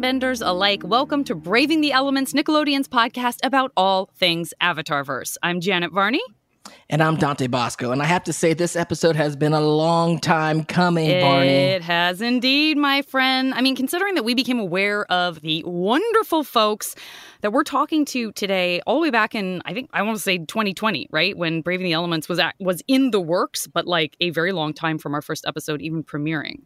benders alike, welcome to Braving the Elements, Nickelodeon's podcast about all things Avatarverse. I'm Janet Varney. And I'm Dante Basco. And I have to say, this episode has been a long time coming, it Varney. It has indeed, my friend. I mean, considering that we became aware of the wonderful folks that we're talking to today, all the way back in, I think, I want to say 2020, right? When Braving the Elements was, at, was in the works, but like a very long time from our first episode even premiering.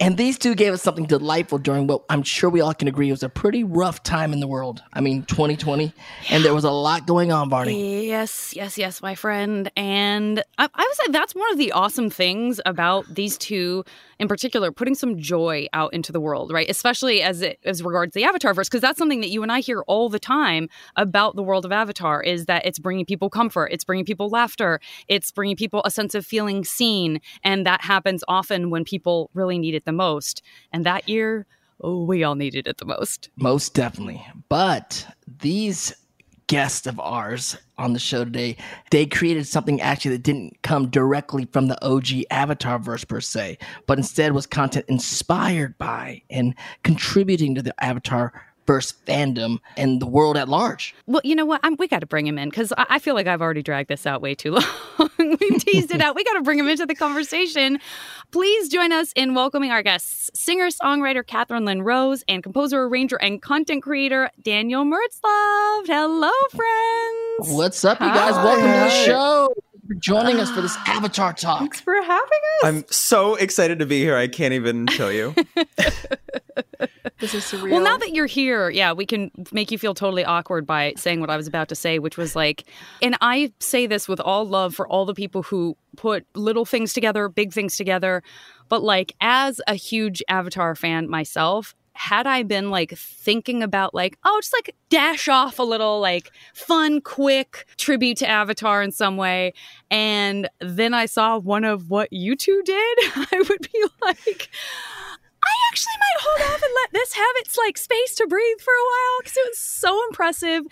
And these two gave us something delightful during what I'm sure we all can agree was a pretty rough time in the world. I mean, 2020, and there was a lot going on, Varney. Yes, yes, yes, my friend. And I, I would say that's one of the awesome things about these two in particular, putting some joy out into the world, right? Especially as it as regards the Avatar verse, because that's something that you and I hear all the time about the world of Avatar is that it's bringing people comfort, it's bringing people laughter, it's bringing people a sense of feeling seen, and that happens often when people really need it the most. And that year, oh, we all needed it the most. Most definitely. But these guests of ours on the show today, they created something actually that didn't come directly from the OG Avatar verse per se, but instead was content inspired by and contributing to the Avatar verse fandom and the world at large. Well, you know what? I'm, we got to bring him in because I, I, feel like I've already dragged this out way too long. We've teased it out. We got to bring him into the conversation. Please join us in welcoming our guests singer songwriter Katherine Lynn Rose and composer, arranger, and content creator Daniel Mertzlufft. Hello, friends. What's up, you guys? Hi. Welcome to the show for joining us for this Avatar talk. Thanks for having us. I'm so excited to be here. I can't even tell you. this is surreal. Well, now that you're here, yeah, we can make you feel totally awkward by saying what I was about to say, which was like, and I say this with all love for all the people who put little things together, big things together. But like, as a huge Avatar fan myself, had I been like thinking about like, oh, just like dash off a little like fun, quick tribute to Avatar in some way, and then I saw one of what you two did, I would be like, I actually might hold off and let this have its like space to breathe for a while because it was so impressive.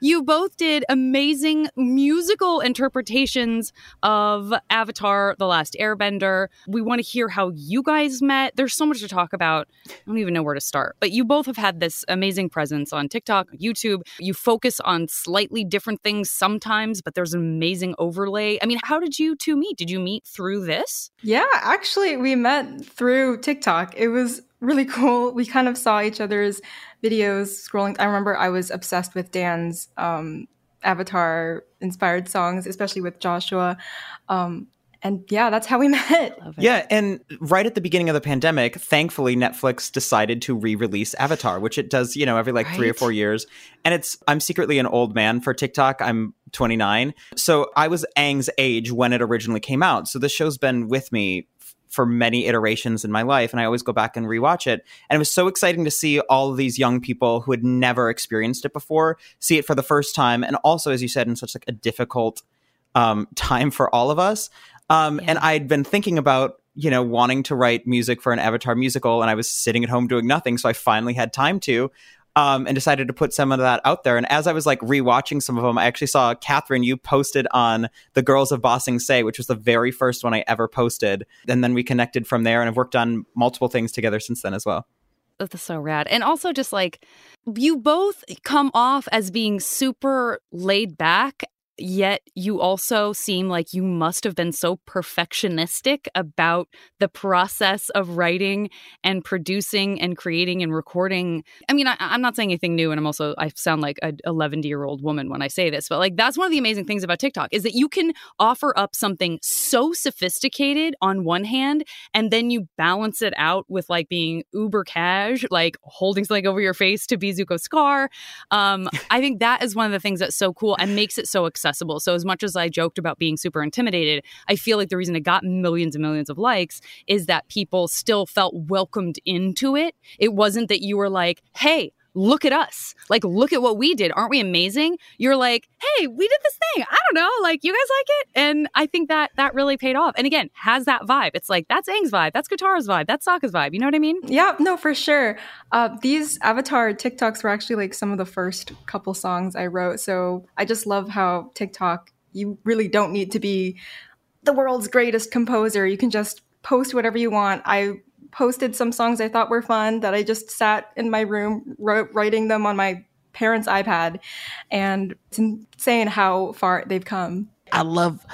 You both did amazing musical interpretations of Avatar The Last Airbender. We want to hear how you guys met. There's so much to talk about. I don't even know where to start. But you both have had this amazing presence on TikTok, YouTube. You focus on slightly different things sometimes, but there's an amazing overlay. I mean, how did you two meet? Did you meet through this? Yeah, actually, we met through TikTok. It was really cool. We kind of saw each other's videos scrolling. I remember I was obsessed with Dan's um, Avatar inspired songs, especially with Joshua. Um, and yeah, that's how we met. Yeah, and right at the beginning of the pandemic, thankfully Netflix decided to re-release Avatar, which it does, you know, every like right. 3 or 4 years. And it's I'm secretly an old man for TikTok. I'm 29. So I was Aang's age when it originally came out. So this show's been with me for many iterations in my life and I always go back and rewatch it. And it was so exciting to see all of these young people who had never experienced it before see it for the first time and also as you said in such like a difficult um, time for all of us. Um, yeah. and I'd been thinking about you know wanting to write music for an Avatar musical and I was sitting at home doing nothing so I finally had time to um, and decided to put some of that out there. And as I was like rewatching some of them, I actually saw Katherine, you posted on the Girls of Ba Sing Se, which was the very first one I ever posted. And then we connected from there and I've worked on multiple things together since then as well. That's so rad. And also just like you both come off as being super laid back yet you also seem like you must have been so perfectionistic about the process of writing and producing and creating and recording. I mean I, am not saying anything new and i'm also i sound like an 11 year old woman when i say this but like that's one of the amazing things about tiktok is that you can offer up something so sophisticated on one hand and then you balance it out with like being uber cash like holding something over your face to be zuko scar. Um, i think that is one of the things that's so cool and makes it so exciting accessible. So as much as I joked about being super intimidated, I feel like the reason it got millions and millions of likes is that people still felt welcomed into it. It wasn't that you were like, "Hey, look at us. Like, look at what we did. Aren't we amazing? You're like, hey, we did this thing. I don't know. Like, you guys like it? And I think that that really paid off. And again, has that vibe. It's like, that's Aang's vibe. That's Katara's vibe. That's Sokka's vibe. You know what I mean? Yeah, no, for sure. Uh, these Avatar TikToks were actually like some of the first couple songs I wrote. So I just love how TikTok, you really don't need to be the world's greatest composer. You can just post whatever you want. I posted some songs I thought were fun that I just sat in my room wrote, writing them on my parents' iPad. And it's insane how far they've come. I love,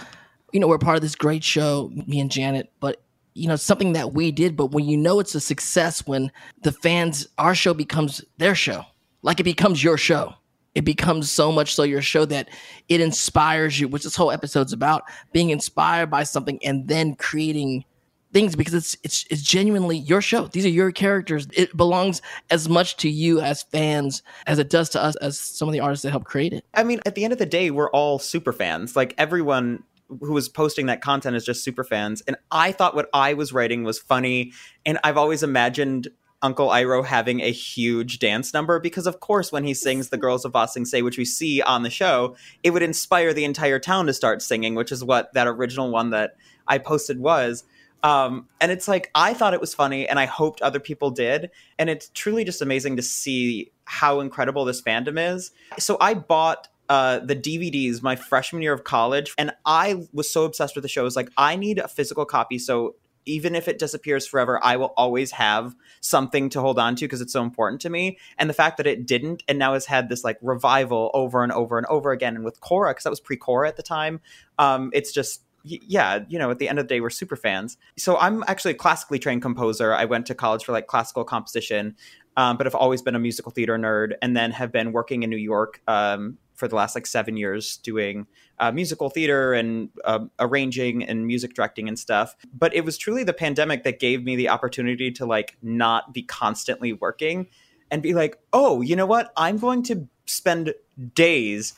you know, we're part of this great show, me and Janet, but you know, something that we did, but when you know it's a success when the fans, our show becomes their show, like it becomes your show. It becomes so much so your show that it inspires you, which this whole episode's about being inspired by something and then creating things because it's it's it's genuinely your show. These are your characters. It belongs as much to you as fans as it does to us as some of the artists that help create it. I mean, at the end of the day, we're all super fans. Like everyone who was posting that content is just super fans. And I thought what I was writing was funny. And I've always imagined Uncle Iroh having a huge dance number because, of course, when he sings The Girls of Ba Sing Se, which we see on the show, it would inspire the entire town to start singing, which is what that original one that I posted was. Um, and it's like I thought it was funny, and I hoped other people did. And it's truly just amazing to see how incredible this fandom is. So I bought uh, the DVDs my freshman year of college, and I was so obsessed with the show. I was like, I need a physical copy. So even if it disappears forever, I will always have something to hold on to because it's so important to me. And the fact that it didn't and now has had this like revival over and over and over again, and with Korra, because that was pre Korra at the time, um, it's just yeah, you know, at the end of the day, we're super fans. So I'm actually a classically trained composer. I went to college for like classical composition, um, but I've always been a musical theater nerd, and then have been working in New York um, for the last like seven years doing uh, musical theater and uh, arranging and music directing and stuff. But it was truly the pandemic that gave me the opportunity to like not be constantly working and be like, oh, you know what? I'm going to spend days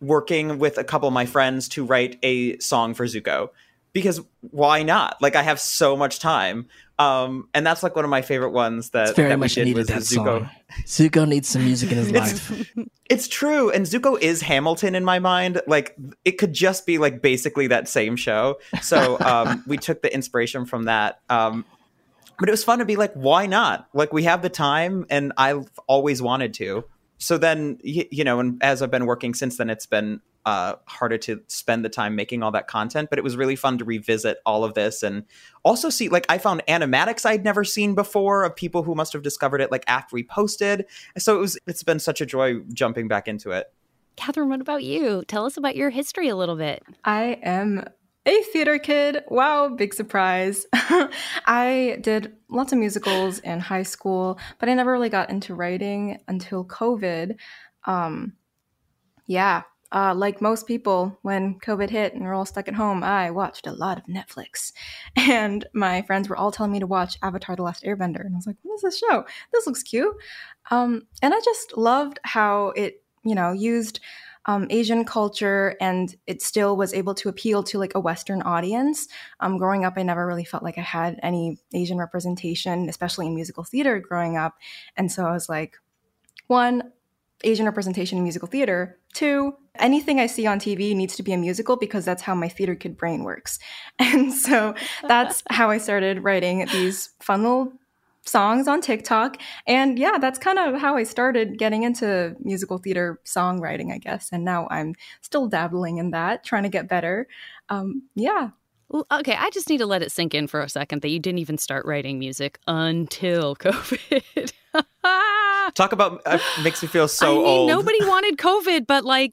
working with a couple of my friends to write a song for Zuko because why not? Like I have so much time. Um, and that's like one of my favorite ones that, it's very that much we did needed that Zuko. song. Zuko needs some music in his life. It's true, and Zuko is Hamilton in my mind. Like it could just be like basically that same show. So um, we took the inspiration from that. Um, but it was fun to be like, why not? Like we have the time, and I've always wanted to. So then, y- you know, and as I've been working since then, it's been uh, harder to spend the time making all that content. But it was really fun to revisit all of this and also see, like, I found animatics I'd never seen before of people who must have discovered it like after we posted. So it was, it's been such a joy jumping back into it. Katherine, what about you? Tell us about your history a little bit. I am a theater kid. Wow, big surprise. I did lots of musicals in high school, but I never really got into writing until COVID. Um, yeah, uh, like most people, when COVID hit and we're all stuck at home, I watched a lot of Netflix. And my friends were all telling me to watch Avatar The Last Airbender. And I was like, what is this show? This looks cute. Um, and I just loved how it, you know, used um, Asian culture, and it still was able to appeal to like a Western audience. Um, growing up, I never really felt like I had any Asian representation, especially in musical theater growing up. And so I was like, one, Asian representation in musical theater. Two, anything I see on TV needs to be a musical because that's how my theater kid brain works. And so that's how I started writing these fun little songs on TikTok. And yeah, that's kind of how I started getting into musical theater songwriting, I guess. And now I'm still dabbling in that, trying to get better. Um, yeah. Okay, I just need to let it sink in for a second that you didn't even start writing music until COVID. Talk about uh, makes me feel so I mean, old. Nobody wanted COVID, but like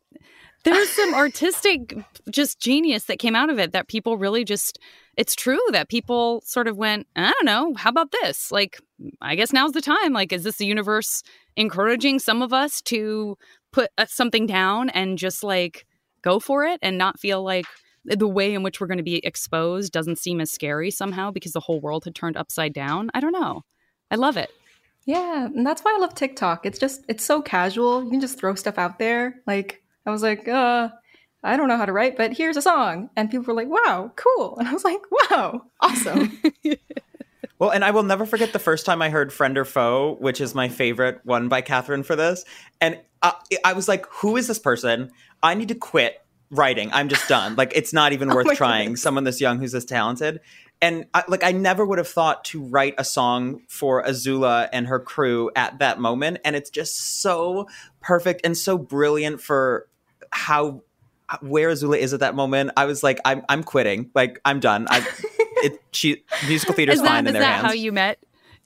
there's some artistic just genius that came out of it that people really just it's true that people sort of went, I don't know, how about this? Like, I guess now's the time. Like, is this the universe encouraging some of us to put uh, something down and just like go for it and not feel like the way in which we're going to be exposed doesn't seem as scary somehow because the whole world had turned upside down? I don't know. I love it. Yeah, and that's why I love TikTok. It's just it's so casual. You can just throw stuff out there. Like I was like, uh, I don't know how to write, but here's a song. And people were like, wow, cool. And I was like, wow, awesome. well, and I will never forget the first time I heard Friend or Foe, which is my favorite one by Katherine for this. And I, I was like, who is this person? I need to quit writing. I'm just done. Like, it's not even Oh worth my trying. goodness. Someone this young who's this talented. And I, like, I never would have thought to write a song for Azula and her crew at that moment. And it's just so perfect and so brilliant for how where Azula is at that moment. I was like, I'm I'm quitting. Like I'm done. I it she musical theater's Is that, fine in is their that hands. how you met?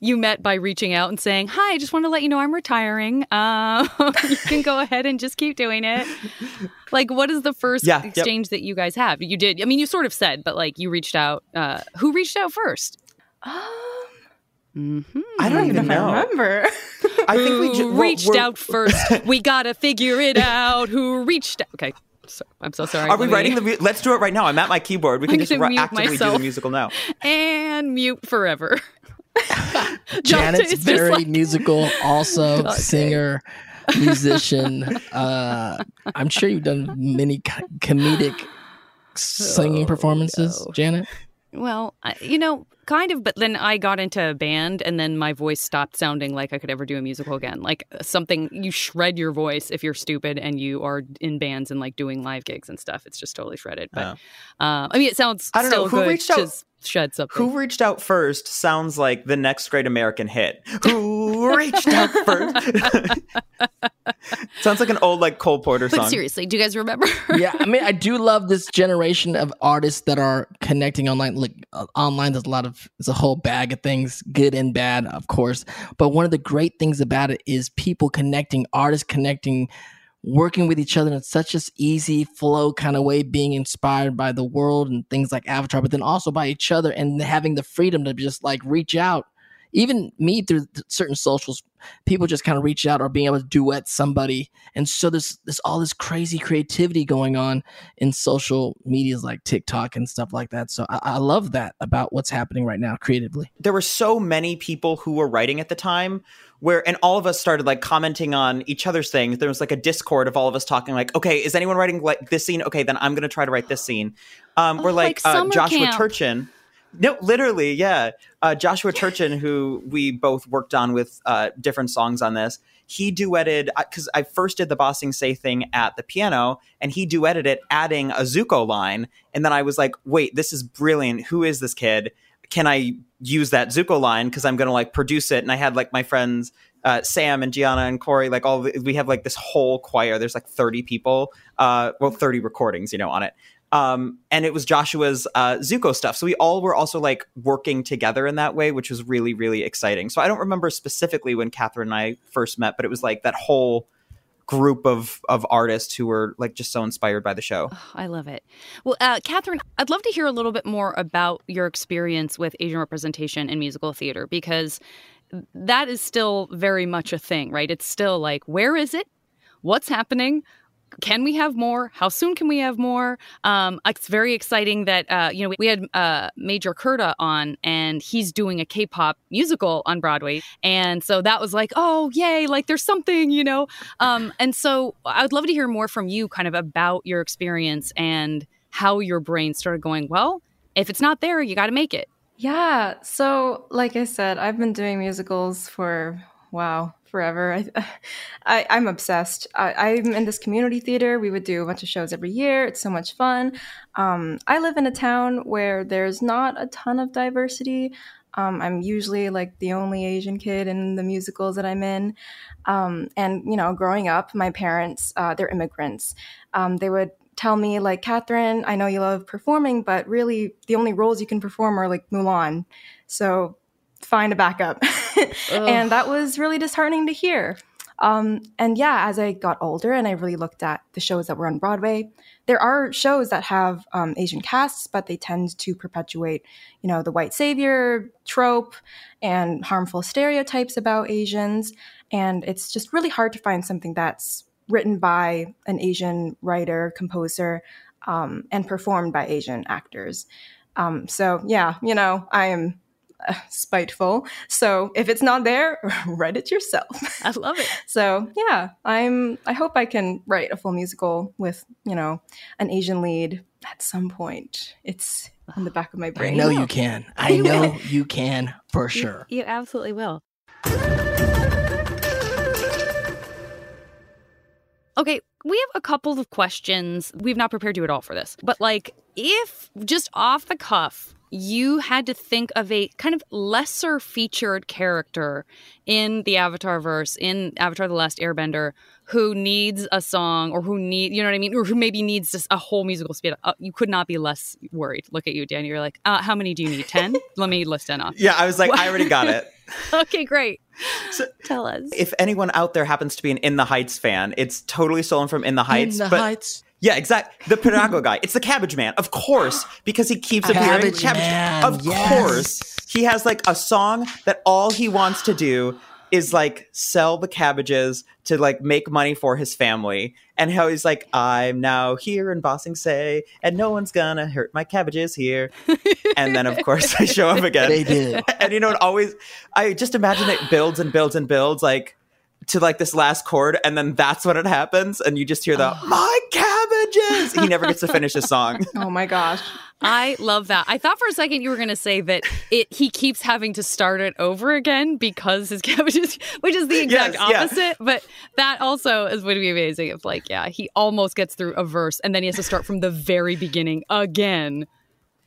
you met by reaching out and saying, "Hi, I just want to let you know I'm retiring. Uh, you can go ahead and just keep doing it." Like, what is the first Yeah, yep. exchange that you guys have? You did. I mean, you sort of said, but like, you reached out. Uh, who reached out first? Um, Mm-hmm. I don't even if I know. remember. I think we Who ju- we're- reached we're- out first. we gotta figure it out. Who reached out? Okay, so, I'm so sorry. Are we Let me- writing the? mu- Let's do it right now. I'm at my keyboard. We can just gonna ri- mute actively do the musical now. and mute forever? Janet's very like- musical, also Okay. singer, musician. Uh, I'm sure you've done many co- comedic singing Oh, performances, no. Janet. Well, I, you know, kind of, but then I got into a band and then my voice stopped sounding like I could ever do a musical again. Like something, you shred your voice if you're stupid and you are in bands and like doing live gigs and stuff. It's just totally shredded. But uh, I mean, it sounds I don't know, who reached out- shed something. Who reached out first sounds like the next great American hit. Who reached out first? sounds like an old like Cole Porter but song. seriously, do you guys remember? yeah, I mean, I do love this generation of artists that are connecting online. Like uh, online, there's a lot of it's a whole bag of things, good and bad, of course. But one of the great things about it is people connecting, artists connecting, working with each other in such an easy flow kind of way, being inspired by the world and things like Avatar, but then also by each other and having the freedom to just like reach out. Even me through certain socials, people just kind of reach out or being able to duet somebody, and so there's there's all this crazy creativity going on in social medias like TikTok and stuff like that. So I, I love that about what's happening right now creatively. there were so many people who were writing at the time where and all of us started like commenting on each other's things there was like a discord of all of us talking like okay is anyone writing like this scene okay then i'm gonna try to write this scene um Oh, we're like, like uh, joshua camp. turchin no literally yeah uh, joshua turchin who we both worked on with uh, different songs on this he duetted because I first did the Ba Sing Se thing at the piano, and he duetted it, adding a Zuko line. And then I was like, "Wait, this is brilliant! Who is this kid? Can I use that Zuko line? Because I'm gonna like produce it." And I had like my friends uh, Sam and Gianna and Corey, like all we have like this whole choir. There's like 30 people, uh, well, 30 recordings, you know, on it. Um, and it was Joshua's uh, Zuko stuff. So we all were also like working together in that way, which was really, really exciting. So I don't remember specifically when Katherine and I first met, but it was like that whole group of of artists who were like just so inspired by the show. Oh, I love it. Well, uh, Katherine, I'd love to hear a little bit more about your experience with Asian representation in musical theater because that is still very much a thing, right? It's still like, where is it? What's happening? Can we have more? How soon can we have more? Um, it's very exciting that uh, you know we had uh, Major Kurta on, and he's doing a K-pop musical on Broadway, and so that was like, oh yay! Like there's something, you know. Um, and so I would love to hear more from you, kind of about your experience and how your brain started going. Well, if it's not there, you got to make it. Yeah. So, like I said, I've been doing musicals for wow forever. I, I I'm obsessed. I, I'm in this community theater. We would do a bunch of shows every year. It's so much fun. Um, I live in a town where there's not a ton of diversity. Um, I'm usually like the only Asian kid in the musicals that I'm in. Um, and you know, growing up, my parents uh, they're immigrants. Um, they would tell me like Katherine, I know you love performing, but really the only roles you can perform are like Mulan. So find a backup. and that was really disheartening to hear. Um, and yeah, as I got older and I really looked at the shows that were on Broadway, there are shows that have um, Asian casts, but they tend to perpetuate, you know, the white savior trope and harmful stereotypes about Asians. And it's just really hard to find something that's written by an Asian writer, composer, um, and performed by Asian actors. Um, so yeah, you know, I am uh, spiteful. So if it's not there, write it yourself. I love it. so yeah, I'm. I hope I can write a full musical with you know an Asian lead at some point. It's in the back of my brain. I know you can. I know you can for sure. You, you absolutely will. Okay, we have a couple of questions. We've not prepared you at all for this, but like, if just off the cuff, you had to think of a kind of lesser featured character in the Avatar verse, in Avatar The Last Airbender, who needs a song or who need you know what I mean or who maybe needs just a whole musical speed uh, you could not be less worried. Look at you, Danny. You're like, uh, how many do you need? Ten? Let me list ten off. Yeah, I was like, I already got it. okay, great. So, Tell us. If anyone out there happens to be an In the Heights fan, it's totally stolen from In the Heights. In the but Heights. Yeah, exactly. The Piragua guy. It's the Cabbage Man, of course, because he keeps appearing. Cabbage Man, Of yes. course, he has like a song that all he wants to do is like sell the cabbages to like make money for his family. And how he's like, I'm now here in Ba Sing Se, and no one's gonna hurt my cabbages here. and then of course they show up again. They did. and you know, it always I just imagine it builds and builds and builds like to like this last chord, and then that's when it happens, and you just hear the oh. my cabbages. He never gets to finish his song. Oh my gosh. I love that. I thought for a second you were going to say that it he keeps having to start it over again because his cabbages, which is the exact Yes, yeah. opposite. But that also is would be amazing if like yeah he almost gets through a verse and then he has to start from the very beginning again.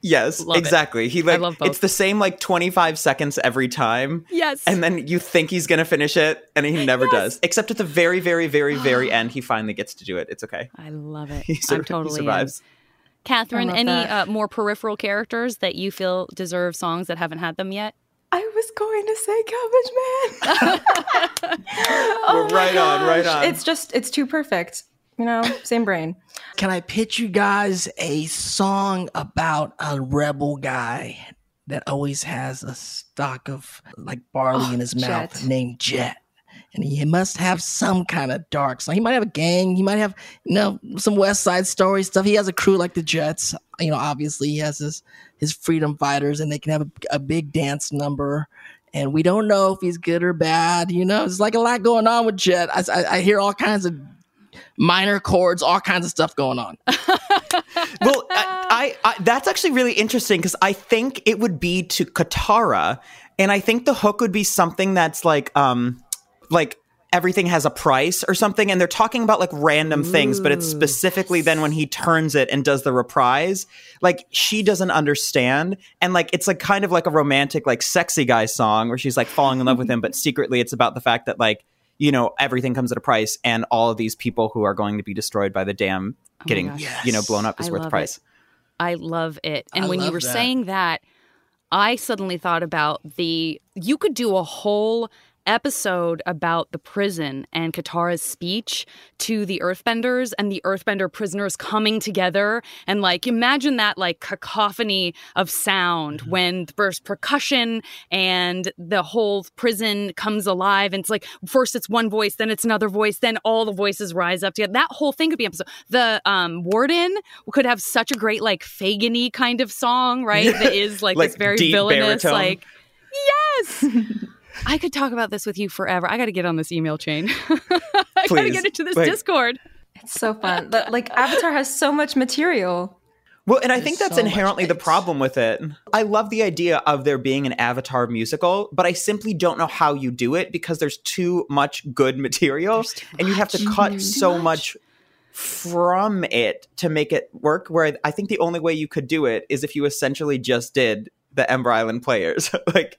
Yes, Love it. exactly. He like love both. it's the same like 25 seconds every time. Yes. And then you think he's going to finish it and he never does. Except at the very very very very end he finally gets to do it. It's okay. I love it. He, sur- I'm totally he survives. in. Katherine, any uh, more peripheral characters that you feel deserve songs that haven't had them yet? I was going to say Cabbage Man. oh We're right on, right on. It's just, it's too perfect. You know, same brain. Can I pitch you guys a song about a rebel guy that always has a stock of like barley in oh, his mouth named Jet? And he must have some kind of dark song. He might have a gang. He might have, you know, some West Side Story stuff. He has a crew like the Jets. You know, obviously he has his his freedom fighters, and they can have a, a big dance number. And we don't know if he's good or bad. You know, it's like a lot going on with Jet. I, I, I hear all kinds of minor chords, all kinds of stuff going on. well, I, I, I that's actually really interesting because I think it would be to Katara, and I think the hook would be something that's like, um, like everything has a price or something, and they're talking about like random things, but it's specifically then when he turns it and does the reprise, like she doesn't understand, and like it's like kind of like a romantic, like sexy guy song where she's like falling in love with him, but secretly it's about the fact that like. You know, everything comes at a price, and all of these people who are going to be destroyed by the dam oh getting, gosh. you know, blown up is I worth the love price. it. I love it. And I when you were that. saying that, I suddenly thought about the you could do a whole episode about the prison and Katara's speech to the earthbenders and the earthbender prisoners coming together. And like imagine that like cacophony of sound Mm-hmm. when there's percussion and the whole prison comes alive. And it's like first it's one voice then it's another voice then all the voices rise up together. That whole thing could be episode the um warden could have such a great like Fagany kind of song right? That is like, Like this very villainous baritone. like yes I could talk about this with you forever. I got to get on this email chain. I got to Please. get into this Wait. Discord. It's so fun. But like Avatar has so much material. Well, and I There's think that's so inherently the problem with it. I love the idea of there being an Avatar musical, but I simply don't know how you do it because there's too much good material and you have to cut so much from it to make it work. Where I think the only way you could do it is if you essentially just did the Ember Island players, like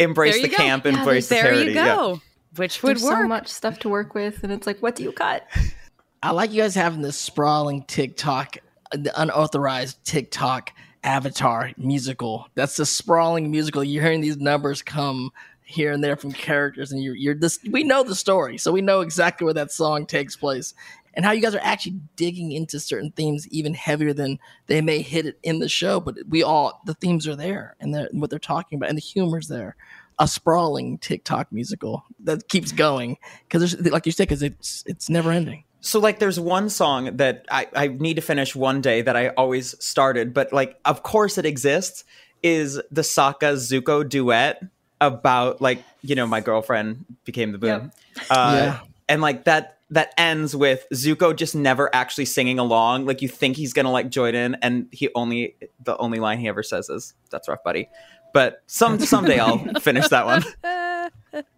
embrace the go. camp, Yeah, embrace the There charity. you yeah. go. Which would There's work. so much stuff to work with, and it's like, what do you cut? I like you guys having this sprawling TikTok, the unauthorized TikTok avatar musical. That's the sprawling musical. You're hearing these numbers come here and there from characters, and you're you're this. We know the story, so we know exactly where that song takes place, and how you guys are actually digging into certain themes even heavier than they may hit it in the show. But we all the themes are there, and they're, what they're talking about, and the humor's there. A sprawling TikTok musical that keeps going because, like you said, because it's it's never ending. So like there's one song that I, I need to finish one day that I always started, but like of course it exists, is the Sokka Zuko duet about like, you know, my girlfriend became the boom. Uh Yeah. and like that that ends with Zuko just never actually singing along. Like you think he's gonna like join in and he only the only line he ever says is that's rough buddy. But some someday I'll finish that one.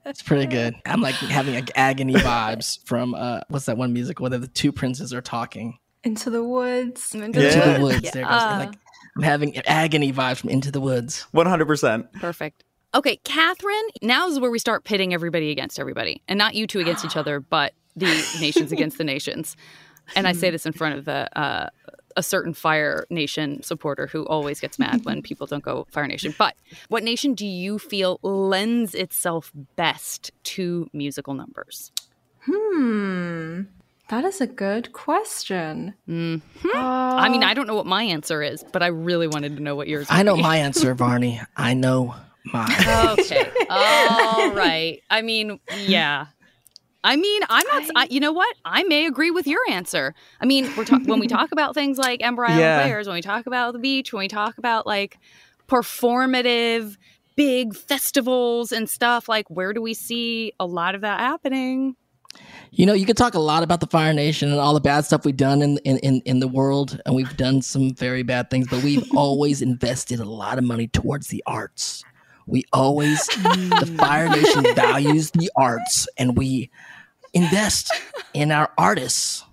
It's pretty good. I'm like having like agony vibes from uh what's that one musical where the two princes are talking? Into the woods. Into Yeah. the woods. There goes. I'm, like, I'm having agony vibes from Into the Woods. One hundred percent. Perfect. Okay, Katherine, now is where we start pitting everybody against everybody. And not you two against each other, but the nations against the nations. And I say this in front of the uh, a certain Fire Nation supporter who always gets mad when people don't go Fire Nation. But what nation do you feel lends itself best to musical numbers? Hmm. That is a good question. Mm-hmm. Uh, I mean, I don't know what my answer is, but I really wanted to know what yours. I know be. my answer, Varney. I know mine. okay. All right. I mean, yeah. I mean, I'm not. I, you know what? I may agree with your answer. I mean, we're ta- when we talk about things like Ember Island yeah. Players, when we talk about the beach, when we talk about like performative big festivals and stuff, like where do we see a lot of that happening? You know, you could talk a lot about the Fire Nation and all the bad stuff we've done in in, in, in the world, and we've done some very bad things, but we've always invested a lot of money towards the arts. We always, the mm. Fire Nation values the arts, and we invest in our artists.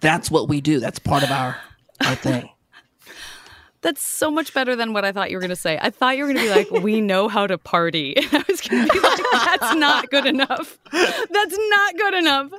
That's what we do. That's part of our our thing. That's so much better than what I thought you were going to say. I thought you were going to be like, "We know how to party," and I was going to be like, "That's not good enough. That's not good enough."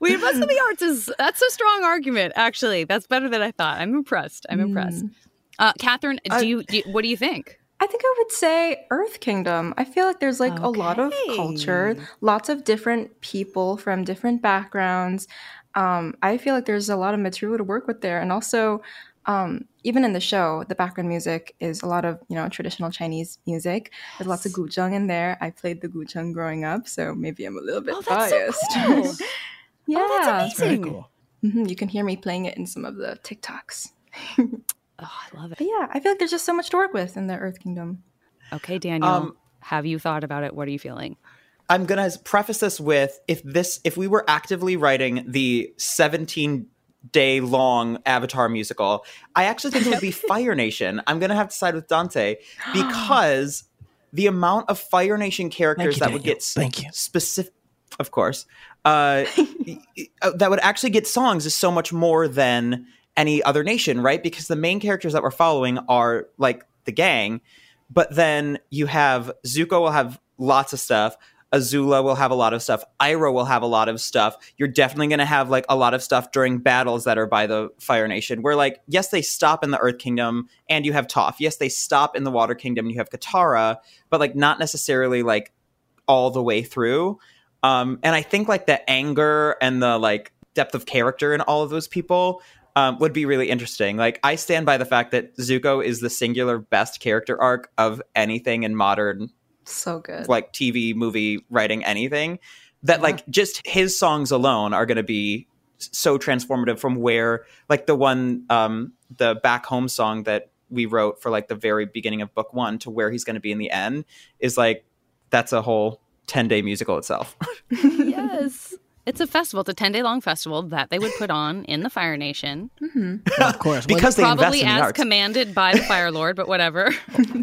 We invest in the arts is that's a strong argument. Actually, that's better than I thought. I'm impressed. I'm impressed. Mm. Uh, Katherine, do you, do you, what do you think? I think I would say Earth Kingdom. I feel like there's like okay. a lot of culture, lots of different people from different backgrounds. Um, I feel like there's a lot of material to work with there, and also um, even in the show, the background music is a lot of you know traditional Chinese music. There's lots of guzheng in there. I played the guzheng growing up, so maybe I'm a little bit oh, biased. So cool. yeah, oh, that's amazing. Cool. Mm-hmm. You can hear me playing it in some of the TikToks. oh, I love it. But yeah, I feel like there's just so much to work with in the Earth Kingdom. Okay, Daniel, um, have you thought about it? What are you feeling? I'm gonna preface this with if this if we were actively writing the 17 day long Avatar musical. I actually think it would be Fire Nation. I'm going to have to side with Dante because the amount of Fire Nation characters you, that Daniel. would get Thank you. specific, of course, uh, uh, that would actually get songs is so much more than any other nation, right? Because the main characters that we're following are like the gang, but then you have Zuko will have lots of stuff. Azula will have a lot of stuff. Iroh will have a lot of stuff. You're definitely going to have like a lot of stuff during battles that are by the Fire Nation. Where like, yes, they stop in the Earth Kingdom and you have Toph. Yes, they stop in the Water Kingdom and you have Katara, but like not necessarily like all the way through. Um, and I think like the anger and the like depth of character in all of those people um, would be really interesting. Like I stand by the fact that Zuko is the singular best character arc of anything in modern so good like tv movie writing anything that yeah. like just his songs alone are going to be so transformative from where like the one um the back home song that we wrote for like the very beginning of book one to where he's going to be in the end is like that's a whole 10 day musical itself yes it's a festival. It's a ten day long festival that they would put on in the Fire Nation. Mm-hmm. Well, of course, because well, they probably invest in as commanded by the Fire Lord, but whatever.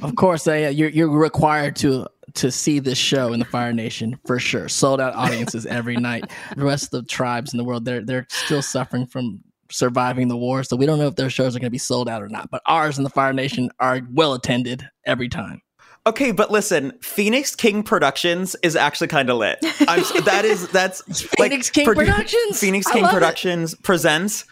of course, uh, you're you're required to to see this show in the Fire Nation for sure. Sold out audiences every night. The rest of the tribes in the world, they're they're still suffering from surviving the war, so we don't know if their shows are going to be sold out or not. But ours in the Fire Nation are well attended every time. Okay, but listen, Phoenix King Productions is actually kind of lit. I'm, that is that's Phoenix like, King Productions. Phoenix King Productions it. presents.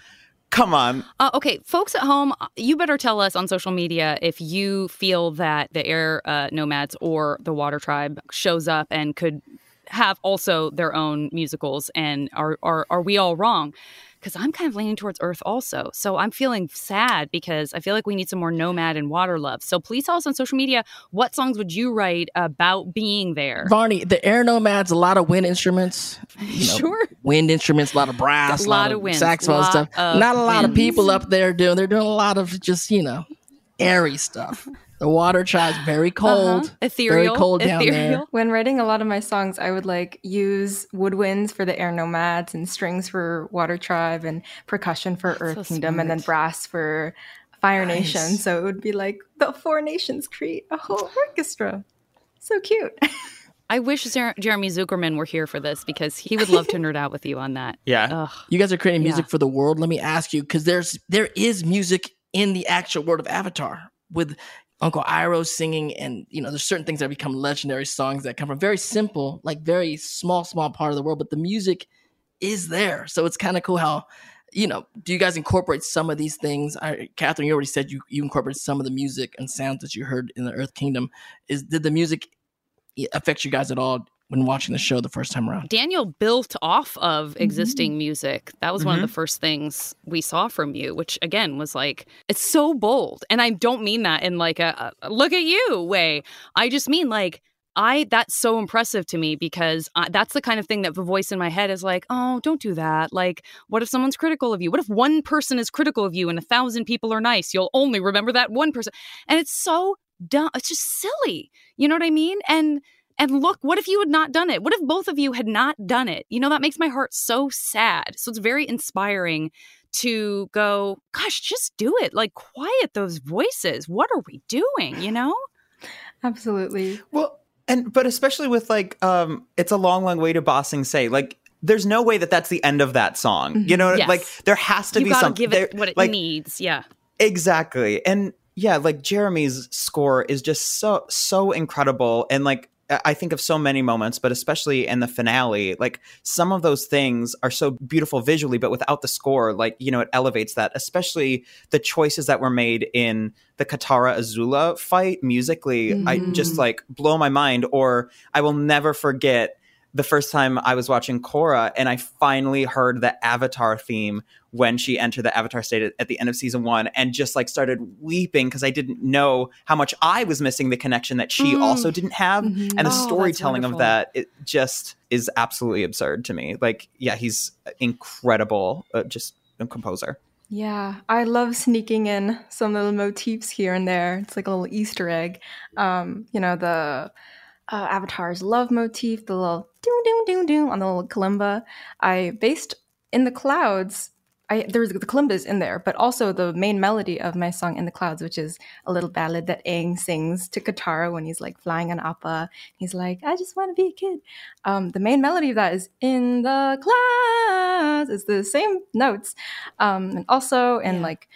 Come on. Uh, okay, folks at home, you better tell us on social media if you feel that the air uh, nomads or the water tribe shows up and could have also their own musicals, and are are are we all wrong? because I'm kind of leaning towards Earth also. So I'm feeling sad because I feel like we need some more nomad and water love. So please tell us on social media what songs would you write about being there? Varney, the air nomads, a lot of wind instruments. You know, sure. Wind instruments, a lot of brass, a lot, lot of wind, saxophone stuff. Not a lot winds. of people up there doing. They're doing a lot of just you know airy stuff. The water tribe's very cold. Uh-huh. Ethereal. Very cold down Ethereal. there. When writing a lot of my songs, I would like use woodwinds for the air nomads and strings for water tribe and percussion for Earth so Kingdom and then brass for Fire Nice. Nation. So it would be like the four nations create a whole orchestra. So cute. I wish Jer- Jeremy Zuckerman were here for this because he would love to nerd out with you on that. Yeah. Ugh. You guys are creating music Yeah. for the world. Let me ask you, because there's there is music in the actual world of Avatar with Uncle Iroh singing, and you know, there's certain things that become legendary songs that come from very simple, like very small, small part of the world, but the music is there. So it's kind of cool how you know, do you guys incorporate some of these things? I, Katherine, you already said you you incorporate some of the music and sounds that you heard in the Earth Kingdom. Is did the music affect you guys at all when watching the show the first time around? Daniel built off of mm-hmm. existing mm-hmm. music. That was mm-hmm. one of the mm-hmm. first things we saw from you, which again was like, it's so bold. And I don't mean that in like a, a look at you way. I just mean like, I that's so impressive to me because I, that's the kind of thing that the voice in my head is like, oh, don't do that. Like, what if someone's critical of you? What if one person is critical of you and a thousand people are nice? You'll only remember that one person, and it's so dumb. It's just silly. You know what I mean? And and look, what if you had not done it? What if both of you had not done it? You know that makes my heart so sad. So it's very inspiring to go, gosh, just do it. Like, quiet those voices. What are we doing? You know? Absolutely. Well, and but especially with like um it's a long long way to Ba Sing Se like there's no way that that's the end of that song you mm-hmm. know yes. like there has to you be something give it what it like, needs yeah exactly and yeah like jeremy's score is just so so incredible and like I think of so many moments, but especially in the finale, like some of those things are so beautiful visually, but without the score, like, you know, it elevates that, especially the choices that were made in the Katara Azula fight musically. Mm-hmm. I just like blow my mind, or I will never forget the first time I was watching Korra and I finally heard the Avatar theme when she entered the Avatar state at, the end of season one and just like started weeping because I didn't know how much I was missing the connection that she mm. also didn't have. Mm-hmm. And the oh, storytelling of that, it just is absolutely absurd to me. Like, yeah, he's incredible, uh, just a composer. Yeah, I love sneaking in some little motifs here and there. It's like a little Easter egg. Um, you know, the uh, Avatar's love motif, the little doom doom doom doom on the little kalimba. I based in the clouds. I, there's the kalimbas in there, but also the main melody of my song "In the Clouds," which is a little ballad that Aang sings to Katara when he's like flying on Appa. He's like, "I just want to be a kid." Um, the main melody of that is "In the Clouds." It's the same notes, um, and also in yeah. like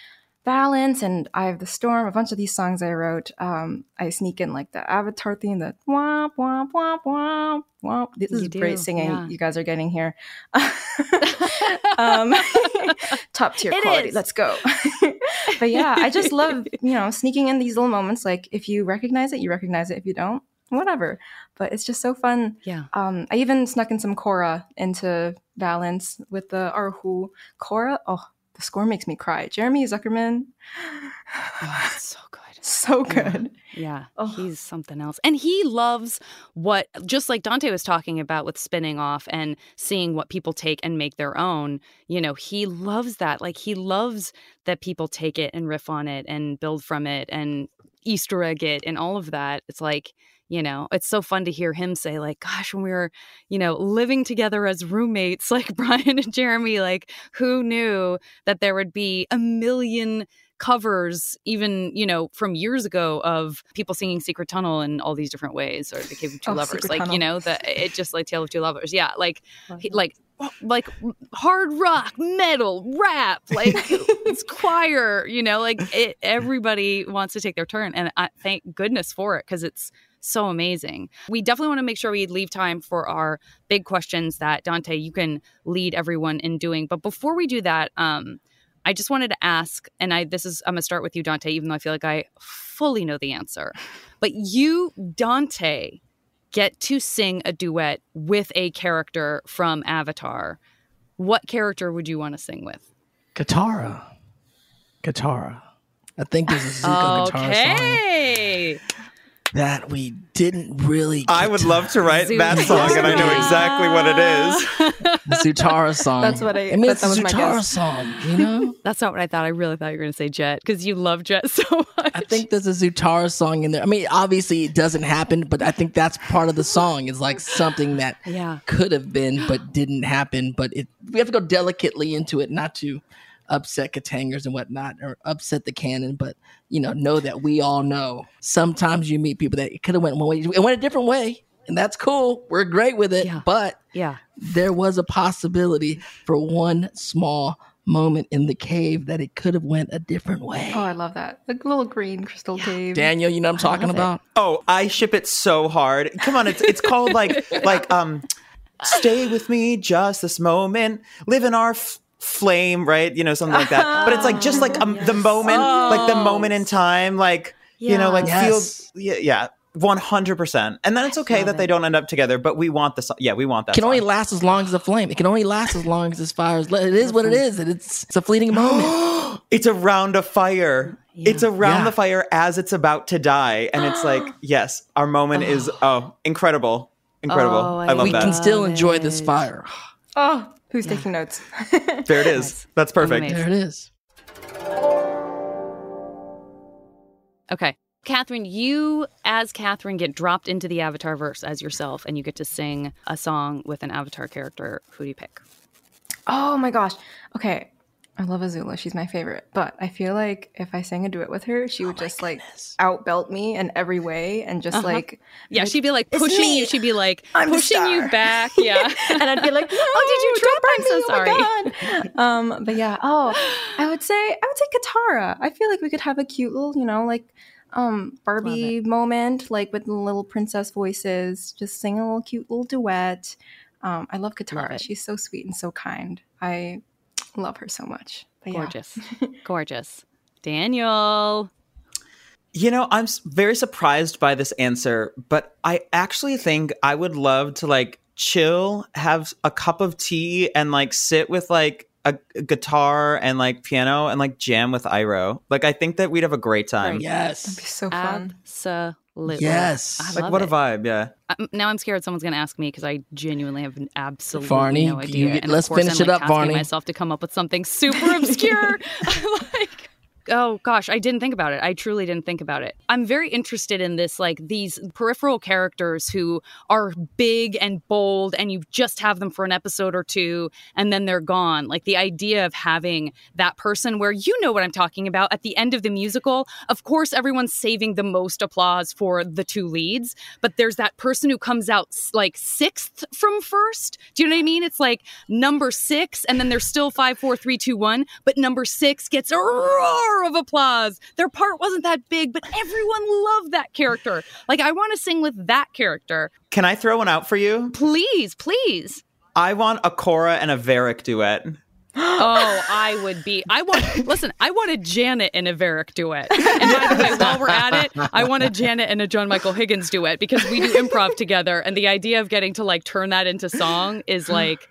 balance and I have the storm, a bunch of these songs I wrote. Um, I sneak in like the Avatar theme, the womp womp womp womp womp. This you is do, great singing yeah. you guys are getting here. um, top tier it quality. Is. Let's go. but yeah, I just love you know sneaking in these little moments. Like if you recognize it, you recognize it. If you don't, whatever. But it's just so fun. Yeah. Um, I even snuck in some Korra into balance with the Erhu Korra Oh, the score makes me cry. Jeremy Zuckerman. Oh, so good. so good. Yeah, yeah. Oh. he's something else. And he loves what, just like Dante was talking about with spinning off and seeing what people take and make their own, you know, he loves that. Like, he loves that people take it and riff on it and build from it and Easter egg it and all of that. It's like, you know it's so fun to hear him say like gosh when we were you know living together as roommates like bryan and jeremy like who knew that there would be a million covers even you know from years ago of people singing secret tunnel in all these different ways or the cave of two oh, lovers secret like tunnel. you know that it just like tale of two lovers yeah like he, like like hard rock metal rap like it's choir you know like it, everybody wants to take their turn and i thank goodness for it because it's so amazing. We definitely want to make sure we leave time for our big questions that Dante, you can lead everyone in doing. But before we do that, um, I just wanted to ask, and I this is I'm gonna start with you, Dante, even though I feel like I fully know the answer. But you, Dante, get to sing a duet with a character from Avatar. What character would you want to sing with? Katara. Katara. I think there's a Zuko okay. Katara song that we didn't really. I would love to write that song, and I know exactly what it is. the Zutara song. That's what I. I mean, it's a Zutara song. You know. That's not what I thought. I really thought you were going to say Jet because you love Jet so much. I think there's a Zutara song in there. I mean, obviously it doesn't happen, but I think that's part of the song. It's like something that yeah. could have been, but didn't happen. But it we have to go delicately into it, not to upset Kataangers and whatnot or upset the canon, but you know, know that we all know sometimes you meet people that it could have went one way, it went a different way, and that's cool. We're great with it, yeah. but yeah, there was a possibility for one small moment in the cave that it could have went a different way. Oh, I love that. The little green crystal yeah. cave. Daniel, you know what I'm talking about? It. Oh, I ship it so hard. Come on, it's it's called like like um stay with me just this moment, live in our f- flame, right? You know, something like that. But it's like just like um, the moment, like the moment in time, like you know, like Yes. feel yeah, yeah. One hundred percent, and then it's okay love that they don't end up together. But we want this. Yeah, we want that. It can only last as long as the flame. It can only last as long as this fire is lit. It is what it is. and It's it's a fleeting moment. it's around a fire. It's around Yeah. the fire as it's about to die, and it's like, yes, our moment is oh incredible, incredible. Oh, I I love we that. We can still enjoy this fire. Oh, who's taking notes? there it is. That's perfect. Amazing. There it is. Okay. Katherine, you as Katherine get dropped into the Avatar verse as yourself and you get to sing a song with an Avatar character. Who do you pick? oh my gosh. Okay. I love Azula. She's my favorite. But I feel like if I sang a duet with her, she would just like outbelt me in every way and just Uh-huh. like Yeah, like, she'd be like pushing me. you. She'd be like I'm pushing you back. Yeah. and I'd be like, Oh, did you trip? I'm so sorry. sorry. um, but yeah, oh, I would say I would say Katara. I feel like we could have a cute little, you know, like um Barbie moment, like with little princess voices, just sing a little cute little duet. Um, I love Katara. it. She's so sweet and so kind. I love her so much. But yeah. Gorgeous. Gorgeous. Daniel. You know, I'm very surprised by this answer, but I actually think I would love to like chill, have a cup of tea, and like sit with like a, a guitar and like piano and like jam with Iroh. Like, I think that we'd have a great time. Yes. That'd be so fun. Absolutely. Yes. I Like, love what it. a vibe. Yeah. I'm- now I'm scared someone's going to ask me because I genuinely have an absolutely Varney, no you idea. get- and let's finish I'm, it like, up, tasking Varney. myself to come up with something super obscure. Like, oh gosh, I didn't think about it. I truly didn't think about it. I'm very interested in this, like these peripheral characters who are big and bold, and you just have them for an episode or two, and then they're gone. Like the idea of having that person where you know what I'm talking about at the end of the musical. Of course, everyone's saving the most applause for the two leads, but there's that person who comes out like sixth from first. Do you know what I mean? It's like number six, and then there's still five, four, three, two, one, but number six gets a roar of applause. Their part wasn't that big, but everyone loved that character. Like, I want to sing with that character. Can I throw one out for you? Please, please. I want a Korra and a Varrick duet. Oh, I would be. I want. Listen, I want a Janet and a Varrick duet. And by the way, while we're at it, I want a Janet and a John Michael Higgins duet because we do improv together, and the idea of getting to like turn that into song is like.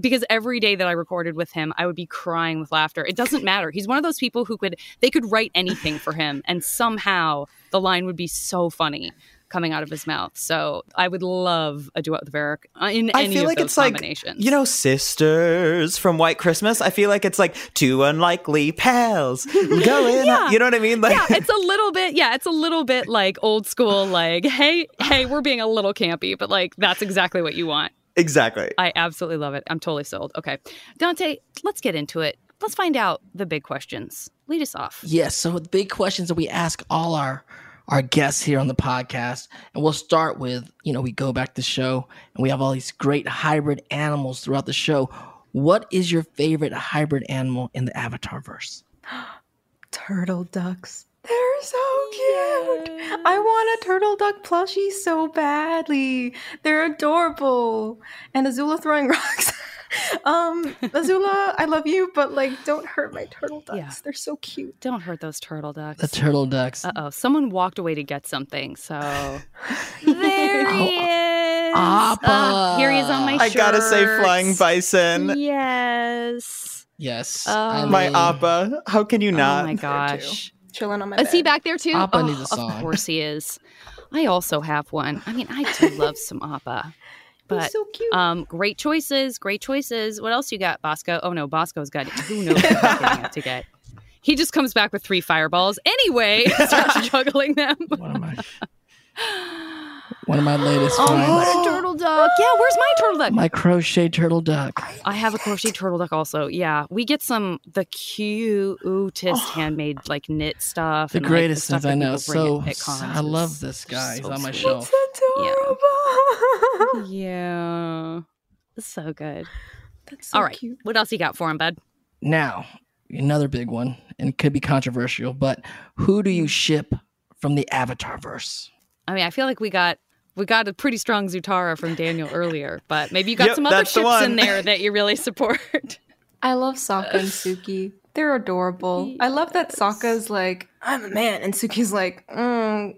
Because every day that I recorded with him, I would be crying with laughter. It doesn't matter. He's one of those people who could they could write anything for him, and somehow the line would be so funny coming out of his mouth. So I would love a duet with Varrick uh, in I any feel of like those it's like you know sisters from White Christmas. I feel like it's like two unlikely pals going. Yeah. You know what I mean? Like yeah, it's a little bit. Yeah, it's a little bit like old school. Like, hey, hey, we're being a little campy, but like that's exactly what you want. Exactly. I absolutely love it. I'm totally sold. Okay, Dante, let's get into it. Let's find out the big questions. Lead us off. Yes. So the big questions that we ask all our our guests here on the podcast, and we'll start with you know we go back to the show and we have all these great hybrid animals throughout the show. What is your favorite hybrid animal in the Avatar verse? Turtle ducks. They're so cute. I want a turtle duck plushie so badly. They're adorable. And Azula throwing rocks. um, Azula, I love you, but like, don't hurt my turtle ducks. Yeah. They're so cute. Don't hurt those turtle ducks. The turtle ducks. uh oh, someone walked away to get something. So there he is. Appa. Uh, here he is on my I gotta say, flying bison. Yes. yes. Oh. My mean, Appa. How can you not? oh my gosh. Chilling on my Is he back there too? Appa Oh, needs a song. Of course he is. I also have one. I mean, I do love some Appa. But He's so cute. um, great choices, great choices. What else you got, Basco? Oh no, Basco's got who knows what he's getting to get. He just comes back with three fireballs. Anyway, starts juggling them. One of my one of my latest Oh, finds. what a turtle duck! Yeah, where's my turtle duck? My crochet turtle duck. I have a crochet turtle duck also. Yeah, we get some the cutest oh. handmade like knit stuff. The and, like, greatest stuff things I know. So at- at I love this guy. He's on my sweet. shelf. adorable. Yeah, so good. That's so All right, cute. what else you got for him, bud? Now, another big one, and it could be controversial, but who do you hmm. ship from the Avatar verse? I mean, I feel like we got we got a pretty strong Zutara from Daniel earlier, but maybe you got Yep, some other that's the ships in there that you really support. I love Sokka and Suki. They're adorable. I love that Sokka's like, I'm a man, and Suki's like, mm,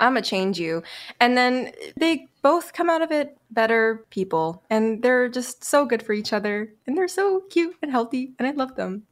I'm gonna change you. And then they both come out of it better people, and they're just so good for each other, and they're so cute and healthy, and I love them.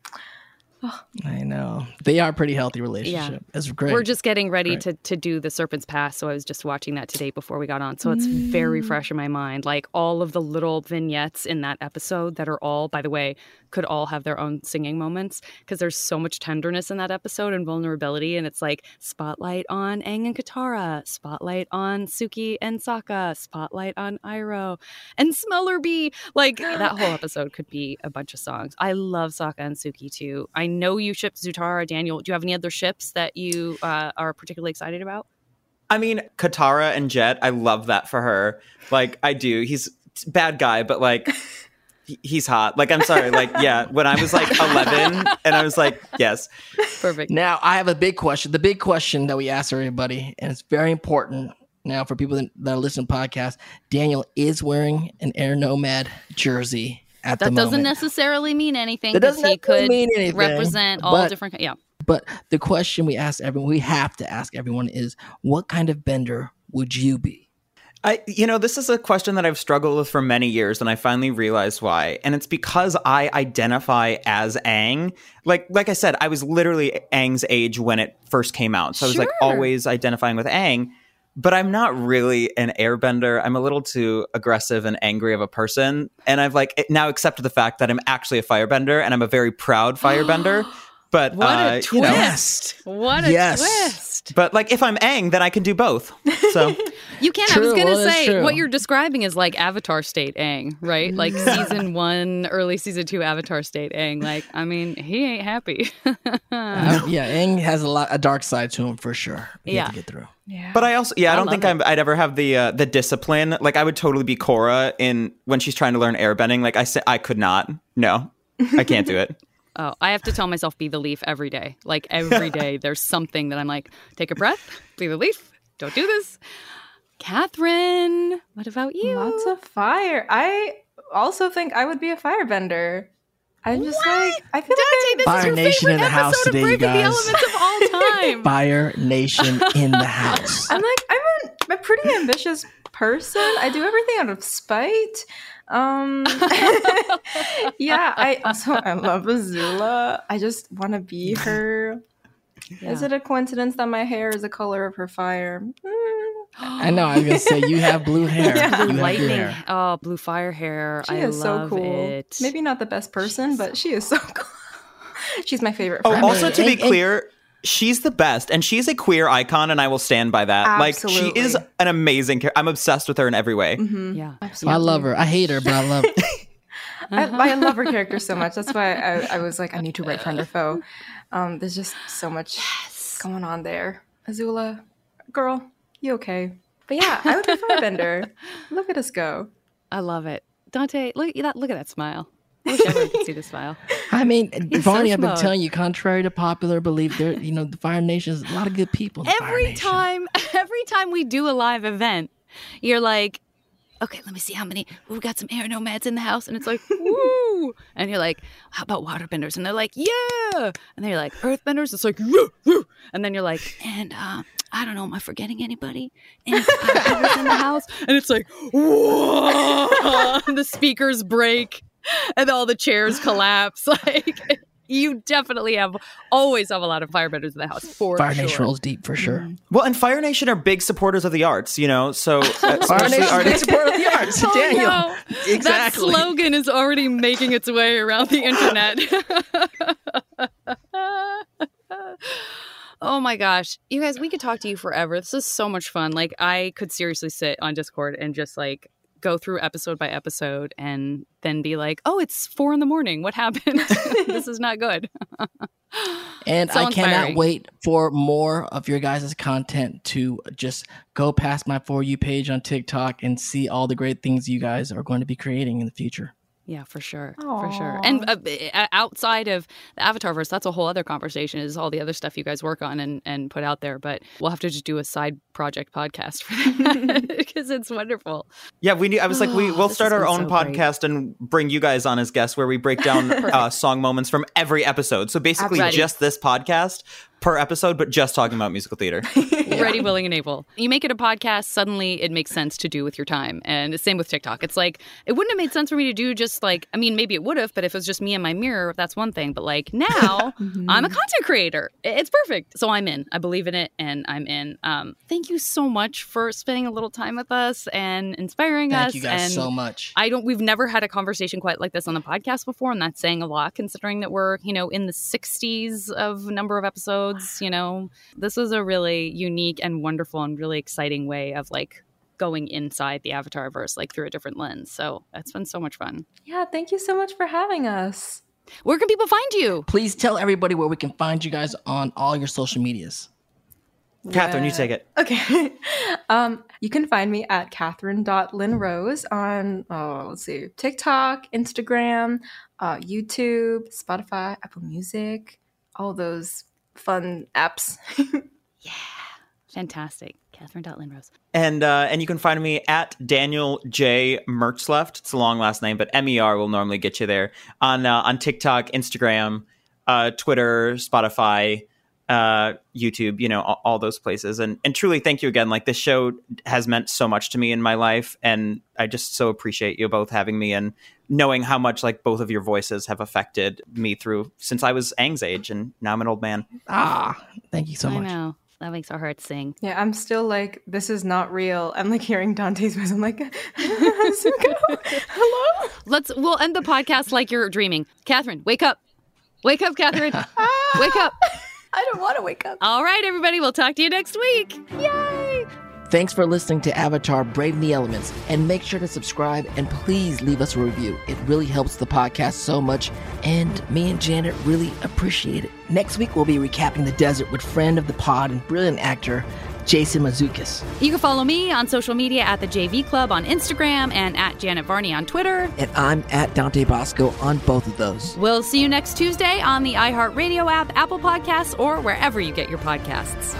I know they are a pretty healthy relationship. It's great. We're just getting ready Great. to to do the Serpent's Pass, so I was just watching that today before we got on. So it's very mm. fresh in my mind. Like all of the little vignettes in that episode that are all, by the way, could all have their own singing moments because there's so much tenderness in that episode and vulnerability. And it's like spotlight on Aang and Katara, spotlight on Suki and Sokka, spotlight on Iroh and Smellerbee. Like that whole episode could be a bunch of songs. I love Sokka and Suki too. I know you shipped Zutara, Daniel. Do you have any other ships that you uh, are particularly excited about? I mean, Katara and Jet, I love that for her. Like, I do. He's a bad guy, but like, he's hot. Like, I'm sorry. Like, yeah, when I was like 11, and I was like, yes. Perfect. Now, I have a big question. The big question that we ask everybody, and it's very important now for people that, that are listening to podcasts. Daniel is wearing an Air Nomad jersey at That the doesn't moment. necessarily mean anything That because doesn't he necessarily could mean anything, represent all but- different. Yeah. But the question we ask everyone, we have to ask everyone, is what kind of bender would you be? I, you know, this is a question that I've struggled with for many years, and I finally realized why. And it's because I identify as Aang. Like, like I said, I was literally Aang's age when it first came out, so I was like always identifying with Aang. But I'm not really an airbender. I'm a little too aggressive and angry of a person, and I've like now accepted the fact that I'm actually a firebender, and I'm a very proud firebender. But What uh, a you know, twist! What a Yes. twist! but like if I'm Aang, then I can do both. So You can. I was gonna well, say what you're describing is like Avatar State Aang, right? Like season one, early season two Avatar State Aang. Like, I mean, he ain't happy. Uh, yeah, Aang has a lot a dark side to him for sure. You Yeah. have to get through. Yeah. But I also, yeah, I, I don't think. I'm, I'd ever have the uh, the discipline. Like I would totally be Korra in when she's trying to learn airbending. Like I said, I could not. No, I can't do it. Oh, I have to tell myself be the leaf every day. Like every day, there's something that I'm like, take a breath, be the leaf. Don't do this. Katherine, what about you? Lots of fire. I also think I would be a firebender. I'm just like I feel Dante, like this Fire is Nation in the house episode today, of you Braving the guys. Elements of all time. Fire Nation in the house. I'm like I'm a, a pretty ambitious person. I do everything out of spite. Um Yeah, I also I love Azula. I just want to be her. Is it a coincidence that my hair is the color of her fire? Mm, I know. I was gonna say you have blue hair. Yeah. You have blue Lightning. hair. Oh, blue fire hair. she I is so cool. it. Maybe not the best person, but she is so cool. She's my favorite. Oh, friend. also to be and- and- clear, she's the best, and she's a queer icon, and I will stand by that. Like she is an amazing. character. I'm obsessed with her in every way. Mhm. Yeah. I love her. I hate her, but I love. I, I love her character so much. That's why I, I was like, I need to write friend or foe. Um, there's just so much going on there. Azula, girl, you okay? But yeah, I would be Firebender. Look at us go. I love it. Dante, look at that look at that smile. I wish everyone could see the smile. I mean, He's so Varney, I've been telling you, contrary to popular belief, there, you know, the Fire Nation is a lot of good people. Every time every time we do a live event, you're like, okay, let me see how many we've got some air nomads in the house. And it's like, woo. And you're like, how about waterbenders? And they're like, yeah. And then you're like, earthbenders? It's like, woo, woo. And then you're like, and uh, I don't know, am I forgetting anybody? Any firebenders in the house? And it's like, whoa. The speakers break and all the chairs collapse. Like you definitely have always have a lot of firebenders in the house for Fire sure. Nation rolls deep for sure. Well, and Fire Nation are big supporters of the arts. You know, so uh, Fire especially Nation, big artists. supporter of the arts. Oh, Daniel, no. exactly. That slogan is already making its way around the internet. oh my gosh. You guys, we could talk to you forever. This is so much fun. Like, I could seriously sit on Discord and just like go through episode by episode and then be like, oh, it's four in the morning. What happened? this is not good. And So I cannot wait for more of your guys' content to just go past my For You page on TikTok and see all the great things you guys are going to be creating in the future. Yeah, for sure, Aww. for sure. And uh, outside of the Avatarverse, that's a whole other conversation. Is all the other stuff you guys work on and and put out there. But we'll have to just do a side project podcast for that because it's wonderful. Yeah, we. Need, I was like, we we'll start our own so podcast great. and bring you guys on as guests, where we break down uh, song moments from every episode. So basically, just this podcast, per episode, but just talking about musical theater. yeah. Ready, willing, and able. You make it a podcast, suddenly it makes sense to do with your time. And the same with TikTok. It's like, it wouldn't have made sense for me to do just like, I mean, maybe it would have, but if it was just me and my mirror, that's one thing. But like now, mm-hmm. I'm a content creator. It's perfect. So I'm in. I believe in it and I'm in. Um, thank you so much for spending a little time with us and inspiring thank us. Thank you guys and so much. I don't, we've never had a conversation quite like this on the podcast before. And that's saying a lot considering that we're, you know, in the 60s of number of episodes, you know, this was a really unique and wonderful and really exciting way of like going inside the Avatar verse, like through a different lens. So it's been so much fun. Yeah, thank you so much for having us. Where can people find you? Please tell everybody where we can find you guys on all your social medias. Katherine, you take it. Okay. um, you can find me at catherine.linrose on, oh, let's see, TikTok, Instagram, uh, YouTube, Spotify, Apple Music, all those fun apps. yeah. Fantastic. Katherine Lynn-Rose. And uh, and you can find me at Daniel J Mertzlufft. It's a long last name, but M E R will normally get you there on uh, on TikTok, Instagram, uh, Twitter, Spotify, uh, YouTube. You know all, all, those places. And and truly, thank you again. Like this show has meant so much to me in my life, and I just so appreciate you both having me and knowing how much like both of your voices have affected me through since I was Aang's age and now I'm an old man. Ah, thank you so much. I know. That makes our hearts sing. Yeah, I'm still like, this is not real. I'm like hearing Dante's voice. I'm like, hello? Let's, we'll end the podcast like you're dreaming. Katherine, wake up. Wake up, Katherine. wake up. I don't want to wake up. All right, everybody. We'll talk to you next week. Yay. Thanks for listening to Avatar Brave the Elements, and make sure to subscribe and please leave us a review. It really helps the podcast so much, and me and Janet really appreciate it. Next week, we'll be recapping the desert with friend of the pod and brilliant actor, Jason Mantzoukas. You can follow me on social media at the JV Club on Instagram and at Janet Varney on Twitter. And I'm at Dante Basco on both of those. We'll see you next Tuesday on the iHeartRadio app, Apple Podcasts, or wherever you get your podcasts.